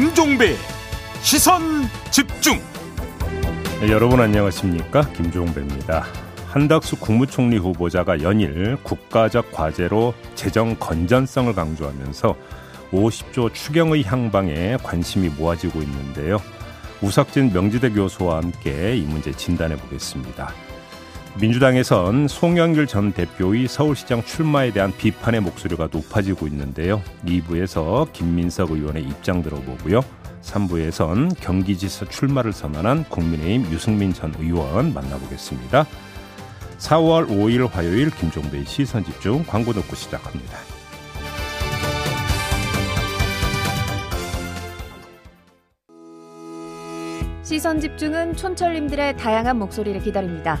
김종배 시선 집중. 네, 여러분 안녕하십니까? 김종배입니다. 한덕수 국무총리 후보자가 연일 국가적 과제로 재정 건전성을 강조하면서 50조 추경의 향방에 관심이 모아지고 있는데요. 우석진 명지대 교수와 함께 이 문제 진단해 보겠습니다 민주당에선 송영길 전 대표의 서울시장 출마에 대한 비판의 목소리가 높아지고 있는데요. 2부에서 김민석 의원의 입장 들어보고요. 3부에선 경기지사 출마를 선언한 국민의힘 유승민 전 의원 만나보겠습니다. 4월 5일 화요일 김종배의 시선집중 광고 듣고 시작합니다. 시선 집중은 촌철님들의 다양한 목소리를 기다립니다.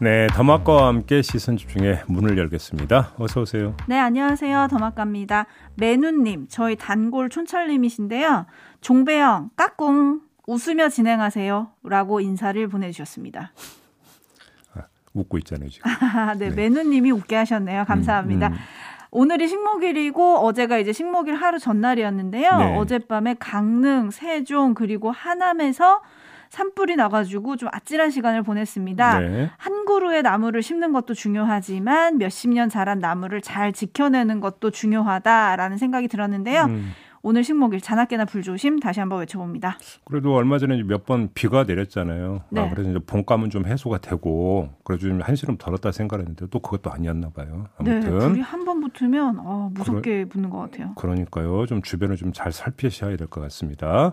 네, 더마과와 함께 시선 집중의 문을 열겠습니다. 어서 오세요. 네, 안녕하세요. 더마과입니다. 매누님, 저희 단골 촌철님이신데요. 종배형, 까꿍, 웃으며 진행하세요. 라고 인사를 보내주셨습니다. 아, 웃고 있잖아요, 지금. 네, 네, 매누님이 웃게 하셨네요. 감사합니다. 음, 음. 오늘이 식목일이고 어제가 이제 식목일 하루 전날이었는데요. 네. 어젯밤에 강릉, 세종 그리고 하남에서 산불이 나가지고 좀 아찔한 시간을 보냈습니다. 네. 한 그루의 나무를 심는 것도 중요하지만 몇십 년 자란 나무를 잘 지켜내는 것도 중요하다라는 생각이 들었는데요. 음. 오늘 식목일 자나깨나 불조심 다시 한번 외쳐봅니다. 그래도 얼마 전에 몇 번 비가 내렸잖아요. 아, 네. 아, 그래서 이제 봄감은 좀 해소가 되고 그래도 좀 한시름 덜었다 생각했는데 또 그것도 아니었나 봐요. 네, 아무튼 네, 불이 한 번 붙으면 어, 무섭게 그러, 붙는 것 같아요. 그러니까요. 좀 주변을 좀 잘 살피셔야 될 것 같습니다.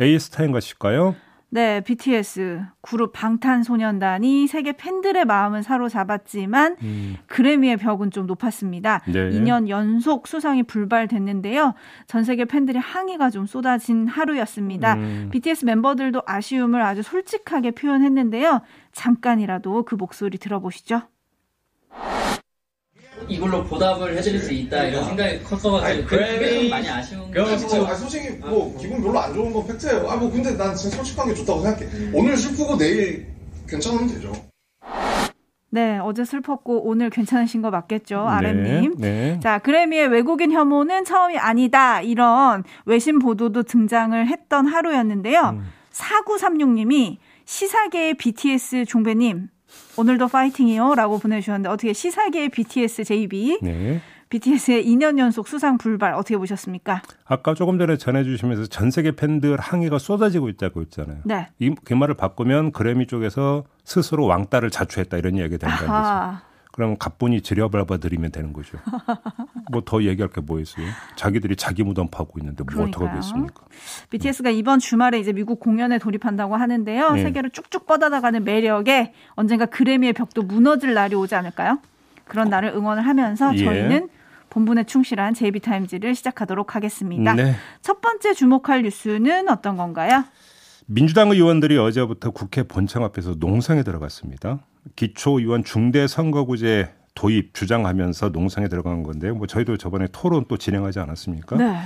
에이스타인 가실까요? 네, BTS 그룹 방탄소년단이 세계 팬들의 마음은 사로잡았지만 음. 그래미의 벽은 좀 높았습니다. 네. 2년 연속 수상이 불발됐는데요. 전 세계 팬들의 항의가 좀 쏟아진 하루였습니다. 음. BTS 멤버들도 아쉬움을 아주 솔직하게 표현했는데요. 잠깐이라도 그 목소리 들어보시죠. 이걸로 보답을 해드릴 수 있다 이런 생각이 컸어가지고 그, 그게 좀 많이 아쉬운 거 같아요. 뭐, 솔직히 뭐 기분 별로 안 좋은 건 팩트예요. 아 뭐 근데 난 진짜 솔직한 게 좋다고 생각해. 음. 오늘 슬프고 내일 괜찮으면 되죠. 네, 어제 슬펐고 오늘 괜찮으신 거 맞겠죠, 네, 아렘님. 네. 자, 그래미의 외국인 혐오는 처음이 아니다 이런 외신 보도도 등장을 했던 하루였는데요. 음. 4936님이 시사계의 BTS 종배님 오늘도 파이팅이요. 라고 보내주셨는데, 어떻게 시사계의 BTS JB. 네. BTS의 2년 연속 수상 불발 어떻게 보셨습니까? 아까 조금 전에 전해주시면서 전 세계 팬들 항의가 쏟아지고 있다고 했잖아요. 네. 이, 그 말을 바꾸면 그래미 쪽에서 스스로 왕따를 자초했다 이런 이야기가 된다는 거죠. 그럼 가뿐히 들여밟아 드리면 되는 거죠. 뭐 더 얘기할 게 뭐 있어요? 자기들이 자기 무덤 파고 있는데 뭐 어떻게 하겠습니까? BTS가 이번 주말에 이제 미국 공연에 돌입한다고 하는데요. 네. 세계를 쭉쭉 뻗어나가는 매력에 언젠가 그래미의 벽도 무너질 날이 오지 않을까요? 그런 날을 응원을 하면서 예. 저희는 본분에 충실한 JB타임즈를 시작하도록 하겠습니다. 네. 첫 번째 주목할 뉴스는 어떤 건가요? 민주당 의원들이 어제부터 국회 본청 앞에서 농성에 들어갔습니다. 기초의원 중대선거구제 도입 주장하면서 농성에 들어간 건데요. 뭐 저희도 저번에 토론 또 진행하지 않았습니까? 네.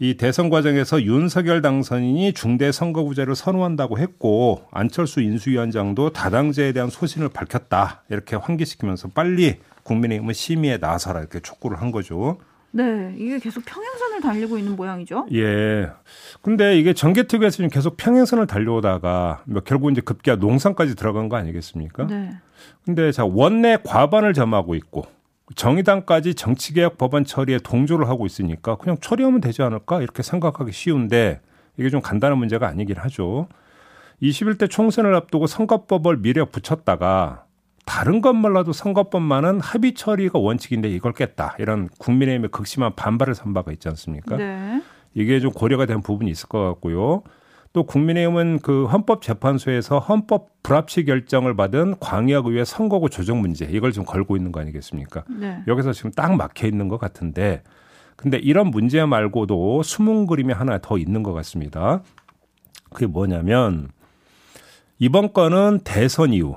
이 대선 과정에서 윤석열 당선인이 중대 선거구제를 선호한다고 했고 안철수 인수위원장도 다당제에 대한 소신을 밝혔다 이렇게 환기시키면서 빨리 국민의힘은 심의에 나서라 이렇게 촉구를 한 거죠. 네, 이게 계속 평행선을 달리고 있는 모양이죠. 예. 근데 이게 전개특위에서 지금 계속 평행선을 달려오다가 뭐 결국 이제 급기야 농상까지 들어간 거 아니겠습니까? 네. 근데 자, 원내 과반을 점하고 있고 정의당까지 정치개혁 법안 처리에 동조를 하고 있으니까 그냥 처리하면 되지 않을까 이렇게 생각하기 쉬운데 이게 좀 간단한 문제가 아니긴 하죠. 21대 총선을 앞두고 선거법을 미래 붙였다가 다른 것 몰라도 선거법만은 합의 처리가 원칙인데 이걸 깼다. 이런 국민의힘의 극심한 반발을 산 바가 있지 않습니까? 네. 이게 좀 고려가 된 부분이 있을 것 같고요. 또 국민의힘은 그 헌법재판소에서 헌법 불합치 결정을 받은 광역의회 선거구 조정 문제 이걸 좀 걸고 있는 거 아니겠습니까? 네. 여기서 지금 딱 막혀 있는 것 같은데 근데 이런 문제 말고도 숨은 그림이 하나 더 있는 것 같습니다. 그게 뭐냐면 이번 건은 대선 이후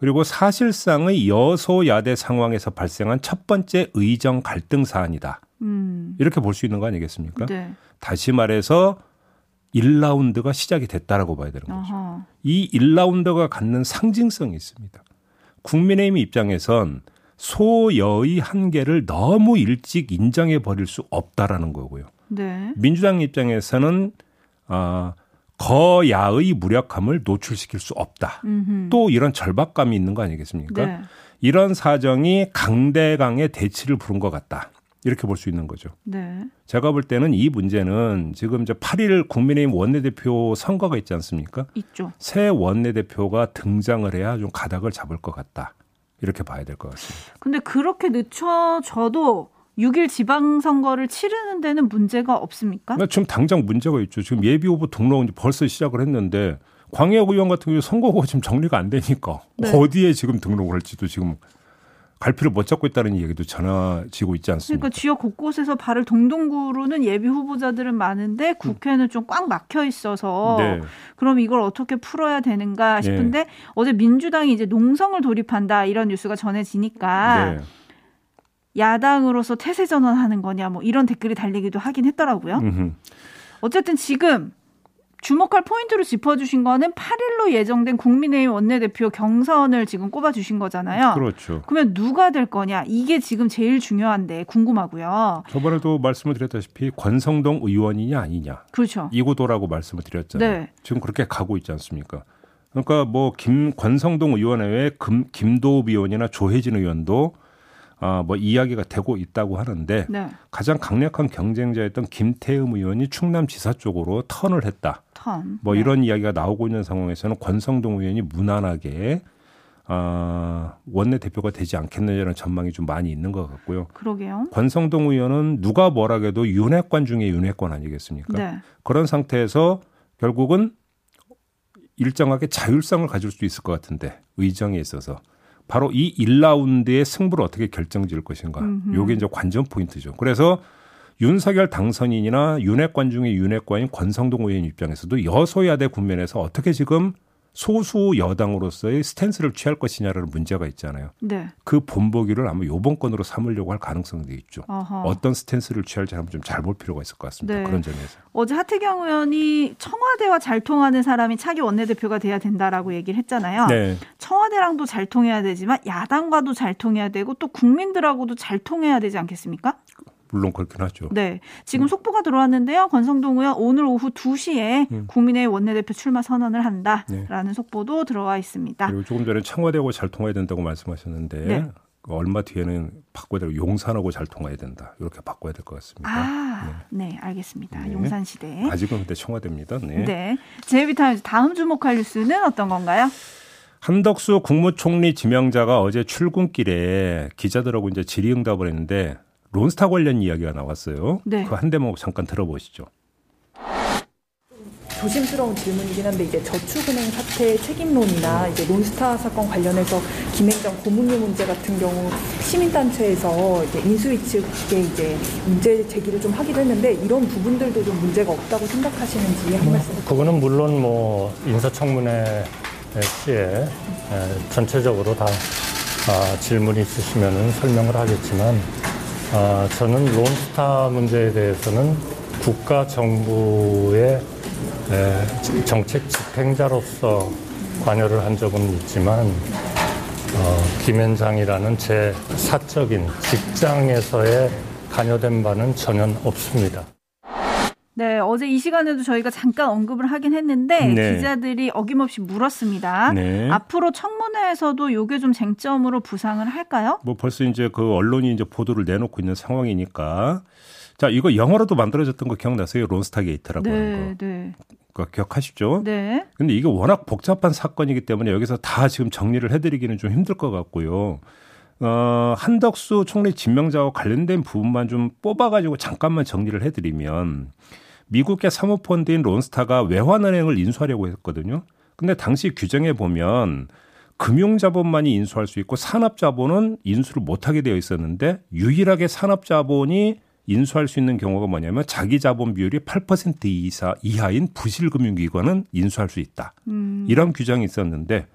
그리고 사실상의 여소야대 상황에서 발생한 첫 번째 의정 갈등 사안이다. 음. 이렇게 볼 수 있는 거 아니겠습니까? 네. 다시 말해서 1라운드가 시작이 됐다라고 봐야 되는 거죠. 어허. 이 1라운드가 갖는 상징성이 있습니다. 국민의힘 입장에선 소여의 한계를 너무 일찍 인정해 버릴 수 없다라는 거고요. 네. 민주당 입장에서는 아 거야의 무력함을 노출시킬 수 없다. 음흠. 또 이런 절박감이 있는 거 아니겠습니까? 네. 이런 사정이 강대강의 대치를 부른 것 같다. 이렇게 볼 수 있는 거죠. 네. 제가 볼 때는 이 문제는 지금 이제 8일 국민의힘 원내대표 선거가 있지 않습니까? 있죠. 새 원내대표가 등장을 해야 좀 가닥을 잡을 것 같다. 이렇게 봐야 될 것 같습니다. 근데 그렇게 늦춰져도 6일 지방선거를 치르는 데는 문제가 없습니까? 네, 지금 당장 문제가 있죠. 지금 예비 후보 등록은 벌써 시작을 했는데 광역 의원 같은 경우 선거가 지금 정리가 안 되니까 네. 어디에 지금 등록을 할지도 지금 갈피를 못 잡고 있다는 얘기도 전해지고 있지 않습니까? 그러니까 지역 곳곳에서 발을 동동 구르는 예비 후보자들은 많은데 국회는 좀 꽉 막혀 있어서 네. 그럼 이걸 어떻게 풀어야 되는가 싶은데 네. 어제 민주당이 이제 농성을 돌입한다 이런 뉴스가 전해지니까 네. 야당으로서 태세 전환하는 거냐 뭐 이런 댓글이 달리기도 하긴 했더라고요. 음흠. 어쨌든 지금 주목할 포인트로 짚어주신 거는 8일로 예정된 국민의힘 원내대표 경선을 지금 꼽아주신 거잖아요. 그렇죠. 그러면 누가 될 거냐 이게 지금 제일 중요한데 궁금하고요. 저번에도 말씀을 드렸다시피 권성동 의원이냐 아니냐. 그렇죠. 이구도라고 말씀을 드렸잖아요. 네. 지금 그렇게 가고 있지 않습니까? 그러니까 뭐 김 권성동 의원 외에 금, 김도읍 의원이나 조혜진 의원도 아, 뭐 이야기가 되고 있다고 하는데 네. 가장 강력한 경쟁자였던 김태흠 의원이 충남지사 쪽으로 턴을 했다. 턴. 뭐 네. 이런 이야기가 나오고 있는 상황에서는 권성동 의원이 무난하게 아, 원내 대표가 되지 않겠느냐는 전망이 좀 많이 있는 것 같고요. 그러게요. 권성동 의원은 누가 뭐라 해도 윤회관 중에 윤회관 아니겠습니까? 네. 그런 상태에서 결국은 일정하게 자율성을 가질 수 있을 것 같은데 의정에 있어서 바로 이 1라운드의 승부를 어떻게 결정지을 것인가. 음흠. 요게 이제 관전 포인트죠. 그래서 윤석열 당선인이나 윤핵관 중에 윤핵관인 권성동 의원 입장에서도 여소야대 국면에서 어떻게 지금 소수 여당으로서의 스탠스를 취할 것이냐라는 문제가 있잖아요. 네. 그 본보기를 아마 요번 건으로 삼으려고 할 가능성도 있죠. 어허. 어떤 스탠스를 취할지 한번 좀 잘 볼 필요가 있을 것 같습니다. 네. 그런 점에서. 어제 하태경 의원이 청와대와 잘 통하는 사람이 차기 원내대표가 돼야 된다라고 얘기를 했잖아요. 네. 청와대랑도 잘 통해야 되지만 야당과도 잘 통해야 되고 또 국민들하고도 잘 통해야 되지 않겠습니까? 물론 그렇긴 하죠. 네. 지금 음. 속보가 들어왔는데요. 권성동 의원 오늘 오후 2시에 음. 국민의 원내대표 출마 선언을 한다라는 네. 속보도 들어와 있습니다. 그리고 조금 전에 청와대하고 잘 통해야 된다고 말씀하셨는데 네. 얼마 뒤에는 바꿔야 되고 용산하고 잘 통해야 된다. 이렇게 바꿔야 될 것 같습니다. 아, 네, 네 알겠습니다. 네. 용산 시대. 아직은 근데 청와대입니다. 네. 네. 제이비타임즈 다음 주목할 뉴스는 어떤 건가요? 한덕수 국무총리 지명자가 어제 출근길에 기자들하고 이제 질의응답을 했는데 론스타 관련 이야기가 나왔어요. 네. 그한 대목 잠깐 들어보시죠. 조심스러운 질문이긴 한데 이제 저축은행 사태 책임론이나 이제 론스타 사건 관련해서 김행정 고문료 문제 같은 경우 시민단체에서 이제 인수위 측에 이제 문제 제기를 좀 하기도 했는데 이런 부분들도 좀 문제가 없다고 생각하시는지 한 말씀. 그거는 물론 뭐 인사청문회 시에 전체적으로 다 아, 질문이 있으시면 설명을 하겠지만 아, 저는 론스타 문제에 대해서는 국가 정부의 에, 정책 집행자로서 관여를 한 적은 있지만 어, 김현장이라는 제 사적인 직장에서의 관여된 바는 전혀 없습니다. 네, 어제 이 시간에도 저희가 잠깐 언급을 하긴 했는데 네. 기자들이 어김없이 물었습니다. 네. 앞으로 청문회에서도 요게 좀 쟁점으로 부상을 할까요? 뭐 벌써 이제 그 언론이 이제 보도를 내놓고 있는 상황이니까 자, 이거 영화로도 만들어졌던 거 기억나세요? 론스타 게이트라고 네, 하는 거. 네. 그 기억하시죠? 네. 근데 이게 워낙 복잡한 사건이기 때문에 여기서 다 지금 정리를 해드리기는 좀 힘들 것 같고요. 어, 한덕수 총리 지명자와 관련된 부분만 좀 뽑아가지고 잠깐만 정리를 해드리면 미국의 사모펀드인 론스타가 외환은행을 인수하려고 했거든요. 근데 당시 규정에 보면 금융자본만이 인수할 수 있고 산업자본은 인수를 못하게 되어 있었는데 유일하게 산업자본이 인수할 수 있는 경우가 뭐냐면 자기 자본 비율이 8% 이사 이하인 부실금융기관은 인수할 수 있다. 음. 이런 규정이 있었는데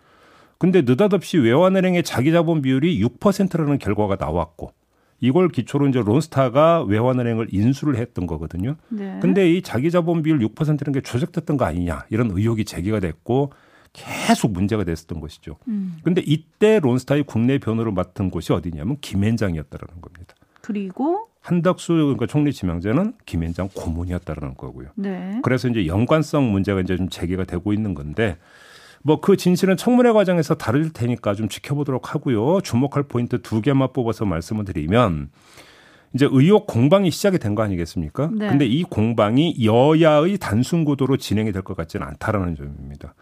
근데 느닷없이 외환은행의 자기 자본 비율이 6%라는 결과가 나왔고 이걸 기초로 이제 론스타가 외환은행을 인수를 했던 거거든요. 네. 근데 이 자기 자본 비율 6%라는 게 조작됐던 거 아니냐 이런 의혹이 제기가 됐고 계속 문제가 됐었던 것이죠. 음. 근데 이때 론스타의 국내 변호를 맡은 곳이 어디냐면 김앤장이었다라는 겁니다. 그리고 한덕수 그러니까 총리 지명자는 김앤장 고문이었다라는 거고요. 네. 그래서 이제 연관성 문제가 이제 좀 제기가 되고 있는 건데 뭐 그 진실은 청문회 과정에서 다를 테니까 좀 지켜보도록 하고요. 주목할 포인트 두 개만 뽑아서 말씀을 드리면 이제 의혹 공방이 시작이 된 거 아니겠습니까? 네. 근데 이 공방이 여야의 단순 구도로 진행이 될 것 같지는 않다라는 점입니다.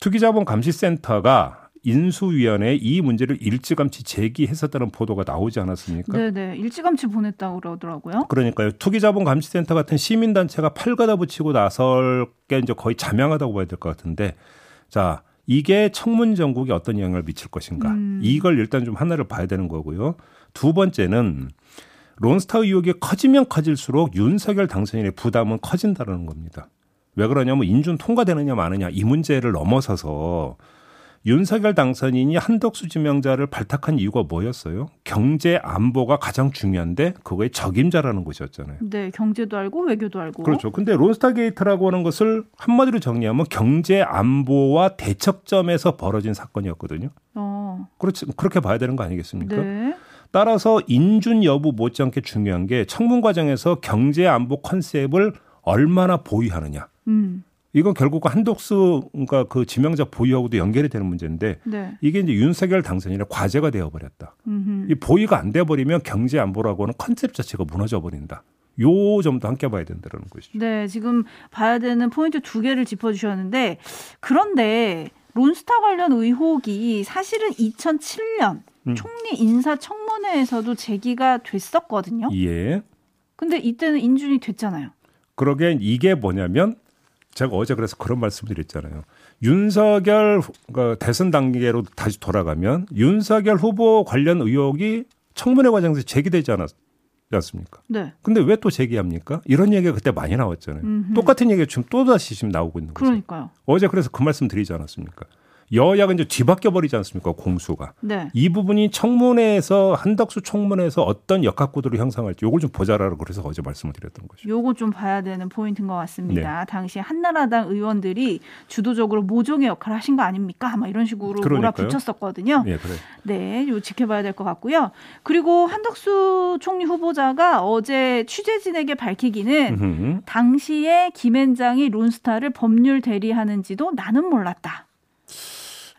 투기자본 감시센터가 인수위원회에 이 문제를 일찌감치 제기했었다는 보도가 나오지 않았습니까? 네네. 일찌감치 보냈다고 그러더라고요. 그러니까요. 투기자본감시센터 같은 시민단체가 팔가다 붙이고 나설 게 이제 거의 자명하다고 봐야 될 것 같은데 자, 이게 청문 전국에 어떤 영향을 미칠 것인가. 음. 이걸 일단 좀 하나를 봐야 되는 거고요. 두 번째는 론스타 의혹이 커지면 커질수록 윤석열 당선인의 부담은 커진다는 겁니다. 왜 그러냐면 인준 통과되느냐 마느냐 이 문제를 넘어서서 윤석열 당선인이 한덕수 지명자를 발탁한 이유가 뭐였어요? 경제 안보가 가장 중요한데 그거의 적임자라는 것이었잖아요. 네, 경제도 알고 외교도 알고. 그렇죠. 근데 론스타 게이트라고 하는 것을 한마디로 정리하면 경제 안보와 대척점에서 벌어진 사건이었거든요. 어. 그렇지 그렇게 봐야 되는 거 아니겠습니까? 네. 따라서 인준 여부 못지않게 중요한 게 청문 과정에서 경제 안보 컨셉을 얼마나 보유하느냐. 음. 이건 결국 한독수가 그 지명자 보유하고도 연결이 되는 문제인데 네. 이게 이제 윤석열 당선인의 과제가 되어버렸다. 음흠. 이 보유가 안 돼버리면 경제 안보라고 하는 컨셉 자체가 무너져 버린다. 요 점도 함께 봐야 된다는 것이죠. 네, 지금 봐야 되는 포인트 두 개를 짚어주셨는데 그런데 론스타 관련 의혹이 사실은 2007년 음. 총리 인사청문회에서도 제기가 됐었거든요. 예. 근데 이때는 인준이 됐잖아요. 그러게 이게 뭐냐면 제가 어제 그래서 그런 말씀을 드렸잖아요. 윤석열 그 대선 단계로 다시 돌아가면 윤석열 후보 관련 의혹이 청문회 과정에서 제기되지 않았, 않습니까? 네. 근데 왜 또 제기합니까? 이런 얘기가 그때 많이 나왔잖아요. 음흠. 똑같은 얘기가 지금 또다시 지금 나오고 있는 거죠. 그러니까요. 어제 그래서 그 말씀 드리지 않았습니까? 여야가 이제 뒤바뀌어 버리지 않습니까 공수가 네. 이 부분이 청문회에서 한덕수 청문회에서 어떤 역학구도를 형성할지 요걸 좀 보자라고 그래서 어제 말씀을 드렸던 거죠. 요거 좀 봐야 되는 포인트인 것 같습니다. 네. 당시 한나라당 의원들이 주도적으로 모종의 역할을 하신 거 아닙니까? 막 이런 식으로 몰아붙였었거든요. 네, 그래. 네, 요 지켜봐야 될 것 같고요. 그리고 한덕수 총리 후보자가 어제 취재진에게 밝히기는 음흠. 당시에 김앤장이 론스타를 법률 대리하는지도 나는 몰랐다.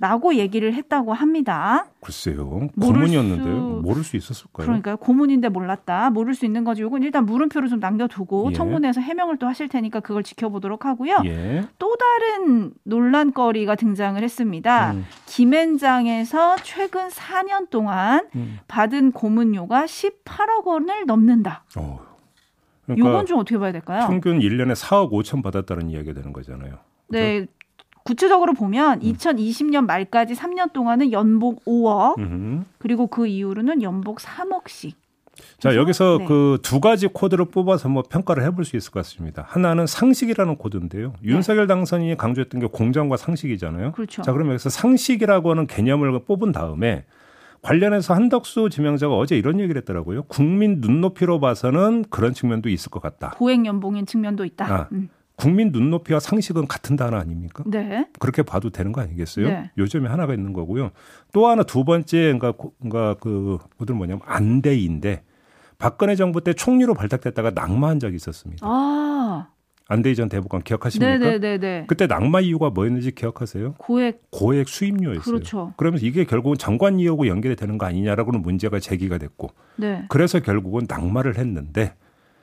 라고 얘기를 했다고 합니다. 글쎄요. 고문이었는데요. 모를 수 있었을까요? 그러니까요. 고문인데 몰랐다. 모를 수 있는 거지. 이건 일단 물음표를 좀 남겨두고 예. 청문회에서 해명을 또 하실 테니까 그걸 지켜보도록 하고요. 예. 또 다른 논란거리가 등장을 했습니다. 음. 김앤장에서 최근 4년 동안 음. 받은 고문료가 18억 원을 넘는다. 어. 그러니까 이건 좀 어떻게 봐야 될까요? 평균 1년에 4억 5천 받았다는 이야기가 되는 거잖아요. 네, 구체적으로 보면 음. 2020년 말까지 3년 동안은 연복 5억 음. 그리고 그 이후로는 연복 3억씩. 자 여기서 네. 그두 가지 코드를 뽑아서 뭐 평가를 해볼 수 있을 것 같습니다. 하나는 상식이라는 코드인데요. 네. 윤석열 당선인이 강조했던 게 공정과 상식이잖아요. 그렇죠. 자 그러면 여기서 상식이라고 하는 개념을 뽑은 다음에 관련해서 한덕수 지명자가 어제 이런 얘기를 했더라고요. 국민 눈높이로 봐서는 그런 측면도 있을 것 같다. 고액 연봉인 측면도 있다. 아, 음. 국민 눈높이와 상식은 같은 단어 아닙니까? 네. 그렇게 봐도 되는 거 아니겠어요? 네. 요점이 하나가 있는 거고요. 또 하나 두 번째, 그러니까, 그러니까 그, 뭐들 뭐냐면 안대인데 박근혜 정부 때 총리로 발탁됐다가 낙마한 적이 있었습니다. 아. 안대희 전 대법관 기억하십니까? 네네네. 네, 네, 네. 그때 낙마 이유가 뭐였는지 기억하세요? 고액 고액 수임료였어요. 그렇죠. 그러면서 이게 결국은 장관 이용과 연결이 되는 거 아니냐라고는 문제가 제기가 됐고, 네. 그래서 결국은 낙마를 했는데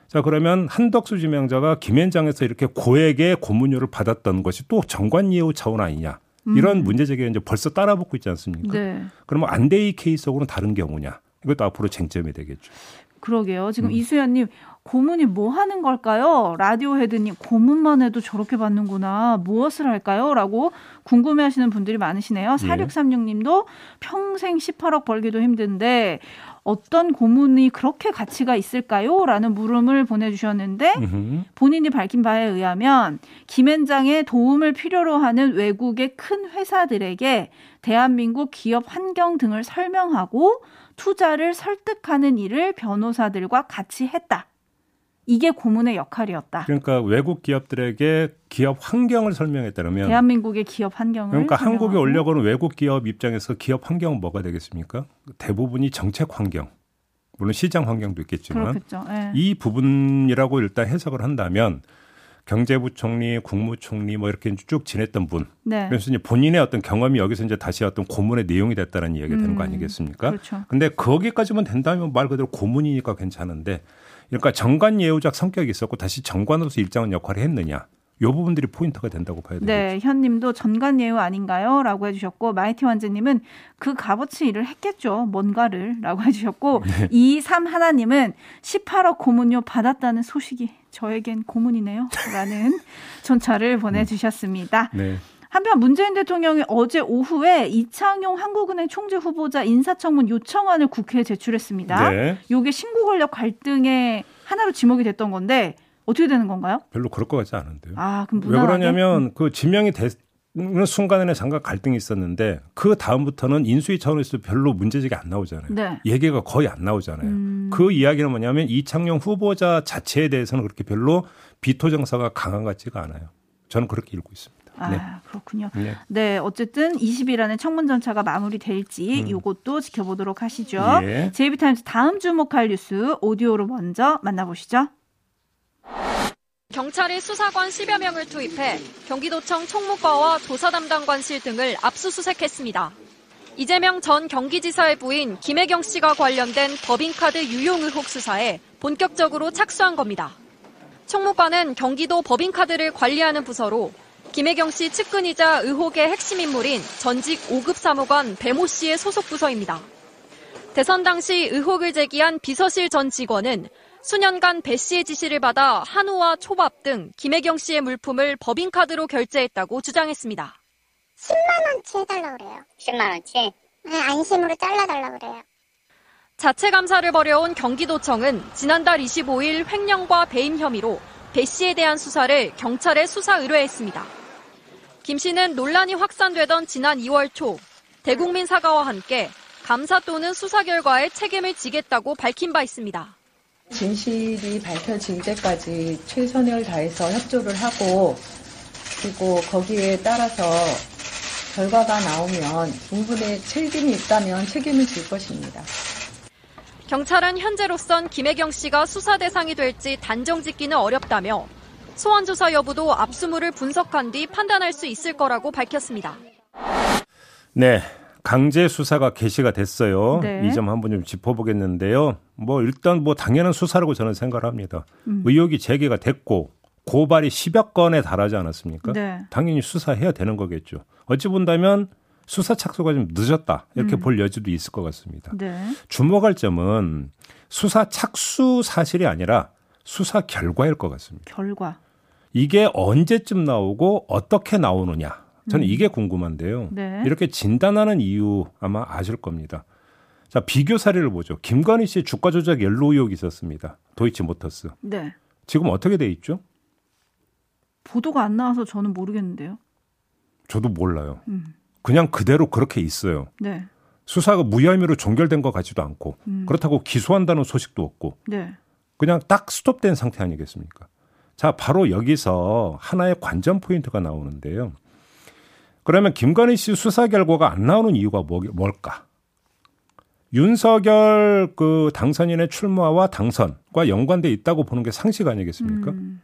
자 그러면 한덕수 지명자가 김현장에서 이렇게 고액의 고문료를 받았던 것이 또 정관예우 차원 아니냐 이런 음. 문제 제기가 이제 벌써 따라붙고 있지 않습니까? 네. 그러면 안대희 케이스하고는 다른 경우냐 이것도 앞으로 쟁점이 되겠죠. 그러게요. 지금 음. 이수연님 고문이 뭐 하는 걸까요? 라디오 헤드님, 고문만 해도 저렇게 받는구나. 무엇을 할까요? 라고 궁금해 하시는 분들이 많으시네요. 4636님도 평생 18억 벌기도 힘든데, 어떤 고문이 그렇게 가치가 있을까요? 라는 물음을 보내주셨는데, 본인이 밝힌 바에 의하면, 김앤장의 도움을 필요로 하는 외국의 큰 회사들에게 대한민국 기업 환경 등을 설명하고, 투자를 설득하는 일을 변호사들과 같이 했다. 이게 고문의 역할이었다. 그러니까 외국 기업들에게 기업 환경을 설명했다면 대한민국의 기업 환경을 그러니까 설명하고. 한국에 오려고 하는 외국 기업 입장에서 기업 환경은 뭐가 되겠습니까? 대부분이 정책 환경. 물론 시장 환경도 있겠지만. 예. 이 부분이라고 일단 해석을 한다면 경제부총리, 국무총리 뭐 이렇게 쭉 지냈던 분. 네. 그래서 이제 본인의 어떤 경험이 여기서 이제 다시 어떤 고문의 내용이 됐다는 이야기가 되는 거 음, 아니겠습니까? 그렇죠. 근데 거기까지만 된다면 말 그대로 고문이니까 괜찮은데 그러니까 정관 예우작 성격이 있었고 다시 정관으로서 일정한 역할을 했느냐. 요 부분들이 포인트가 된다고 봐야 되겠죠. 네, 현 님도 전관 예우 아닌가요? 라고 해주셨고, 마이티 완즈님은 그 값어치 일을 했겠죠. 뭔가를. 라고 해주셨고, 네. 이삼 하나님은 18억 고문료 받았다는 소식이 저에겐 고문이네요. 라는 문자를 보내주셨습니다. 네. 한편 문재인 대통령이 어제 오후에 이창용 한국은행 총재 후보자 인사청문 요청안을 국회에 제출했습니다. 네. 요게 신구 권력 갈등의 하나로 지목이 됐던 건데 어떻게 되는 건가요? 별로 그럴 것 같지 않은데요. 아, 그럼 왜 무난하게? 그러냐면 그 지명이 되는 순간에는 잠깐 갈등이 있었는데 그 다음부터는 인수위 차원에서 별로 문제제기 안 나오잖아요. 네. 얘기가 거의 안 나오잖아요. 음. 그 이야기는 뭐냐면 이창용 후보자 자체에 대해서는 그렇게 별로 비토 정서가 강한 것 같지가 않아요. 저는 그렇게 읽고 있습니다. 아, 네. 그렇군요. 네. 네, 어쨌든 20일 안에 청문 전차가 마무리될지 이것도 지켜보도록 하시죠. 음. 예. 제이비타임즈 다음 주목할 뉴스 오디오로 먼저 만나보시죠. 경찰이 수사관 10여 명을 투입해 경기도청 총무과와 조사 담당 관실 등을 압수수색했습니다. 이재명 전 경기지사의 부인 김혜경 씨가 관련된 법인카드 유용 의혹 수사에 본격적으로 착수한 겁니다. 총무과는 경기도 법인카드를 관리하는 부서로 김혜경 씨 측근이자 의혹의 핵심 인물인 전직 5급 사무관 배모 씨의 소속 부서입니다. 대선 당시 의혹을 제기한 비서실 전 직원은 수년간 배 씨의 지시를 받아 한우와 초밥 등 김혜경 씨의 물품을 법인카드로 결제했다고 주장했습니다. 10만 원치 해달라고 그래요. 10만 원치? 네, 안심으로 잘라달라고 그래요. 자체 감사를 벌여온 경기도청은 지난달 25일 횡령과 배임 혐의로 배 씨에 대한 수사를 경찰에 수사 의뢰했습니다. 김 씨는 논란이 확산되던 지난 2월 초 대국민 사과와 함께 감사 또는 수사 결과에 책임을 지겠다고 밝힌 바 있습니다. 진실이 밝혀질 때까지 최선을 다해서 협조를 하고 그리고 거기에 따라서 결과가 나오면 충분히 책임이 있다면 책임을 질 것입니다. 경찰은 현재로선 김혜경 씨가 수사 대상이 될지 단정 짓기는 어렵다며 소환 조사 여부도 압수물을 분석한 뒤 판단할 수 있을 거라고 밝혔습니다. 네. 강제 수사가 개시가 됐어요. 네. 이점 한번 좀 짚어보겠는데요. 뭐 일단 뭐 당연한 수사라고 저는 생각을 합니다. 음. 의혹이 제기가 됐고 고발이 10여 건에 달하지 않았습니까? 네. 당연히 수사해야 되는 거겠죠. 어찌 본다면 수사 착수가 좀 늦었다 이렇게 음. 볼 여지도 있을 것 같습니다. 네. 주목할 점은 수사 착수 사실이 아니라 수사 결과일 것 같습니다. 결과. 이게 언제쯤 나오고 어떻게 나오느냐. 저는 음. 이게 궁금한데요. 네. 이렇게 진단하는 이유 아마 아실 겁니다. 자, 비교 사례를 보죠. 김건희 씨 주가 조작 연루 의혹이 있었습니다. 도이치 모터스. 네. 지금 어떻게 돼 있죠? 보도가 안 나와서 저는 모르겠는데요. 저도 몰라요. 음. 그냥 그대로 그렇게 있어요. 네. 수사가 무혐의로 종결된 것 같지도 않고 음. 그렇다고 기소한다는 소식도 없고 네. 그냥 딱 스톱된 상태 아니겠습니까? 자, 바로 여기서 하나의 관전 포인트가 나오는데요. 그러면 김건희 씨 수사 결과가 안 나오는 이유가 뭐, 뭘까? 윤석열 그 당선인의 출마와 당선과 연관돼 있다고 보는 게 상식 아니겠습니까? 음.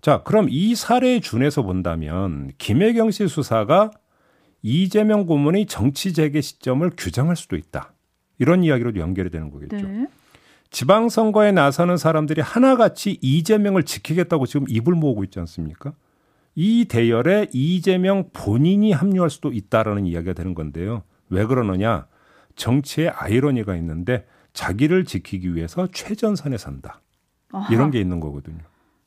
자, 그럼 이 사례에 준해서 본다면 김혜경 씨 수사가 이재명 고문의 정치 재개 시점을 규정할 수도 있다. 이런 이야기로 연결이 되는 거겠죠. 네. 지방선거에 나서는 사람들이 하나같이 이재명을 지키겠다고 지금 입을 모으고 있지 않습니까? 이 대열에 이재명 본인이 합류할 수도 있다라는 이야기가 되는 건데요. 왜 그러느냐? 정치에 아이러니가 있는데 자기를 지키기 위해서 최전선에 산다. 어하. 이런 게 있는 거거든요.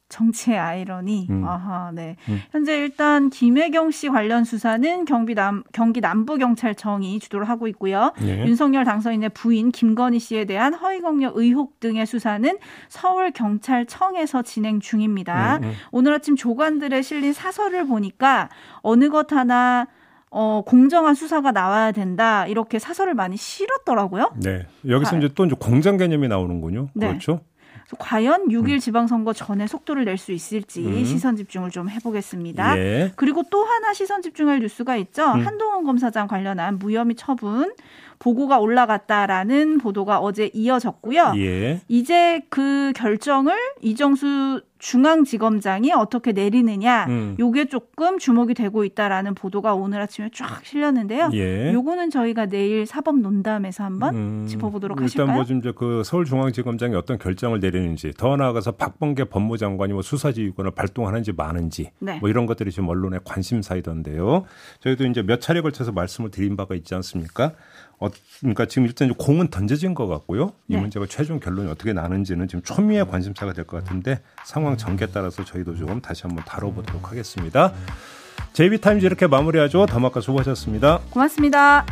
정치의 아이러니. 음. 아하, 네. 음. 현재 일단 김혜경 씨 관련 수사는 경기 남 경기 남부 경찰청이 주도를 하고 있고요. 예. 윤석열 당선인의 부인 김건희 씨에 대한 허위 경력 의혹 등의 수사는 서울 경찰청에서 진행 중입니다. 음, 음. 오늘 아침 조간들에 실린 사설을 보니까 어느 것 하나 어, 공정한 수사가 나와야 된다. 이렇게 사설을 많이 실었더라고요. 네. 여기서 아, 이제 또 이제 공정 개념이 나오는군요. 네. 그렇죠? 과연 6일 음. 지방선거 전에 속도를 낼 수 있을지 음. 시선 집중을 좀 해보겠습니다. 예. 그리고 또 하나 시선 집중할 뉴스가 있죠. 음. 한동훈 검사장 관련한 무혐의 처분 보고가 올라갔다라는 보도가 어제 이어졌고요. 예. 이제 그 결정을 이정수 중앙지검장이 어떻게 내리느냐, 음. 요게 조금 주목이 되고 있다라는 보도가 오늘 아침에 쫙 실렸는데요. 예. 요거는 저희가 내일 사법 논담에서 한번 음. 짚어보도록 일단 하실까요? 일단 뭐좀 그 서울중앙지검장이 어떤 결정을 내리는지, 더 나아가서 박범계 법무장관이 뭐 수사지휘권을 발동하는지 마는지, 네. 뭐 이런 것들이 지금 언론의 관심사이던데요. 저희도 이제 몇 차례 걸쳐서 말씀을 드린 바가 있지 않습니까? 어, 그러니까 지금 일단 공은 던져진 것 같고요. 이 네. 문제가 최종 결론이 어떻게 나는지는 지금 초미의 관심사가 될 것 같은데 상황 전개에 따라서 저희도 좀 다시 한번 다뤄보도록 하겠습니다. 제이비타임즈 이렇게 마무리하죠. 더마카 수고하셨습니다. 고맙습니다.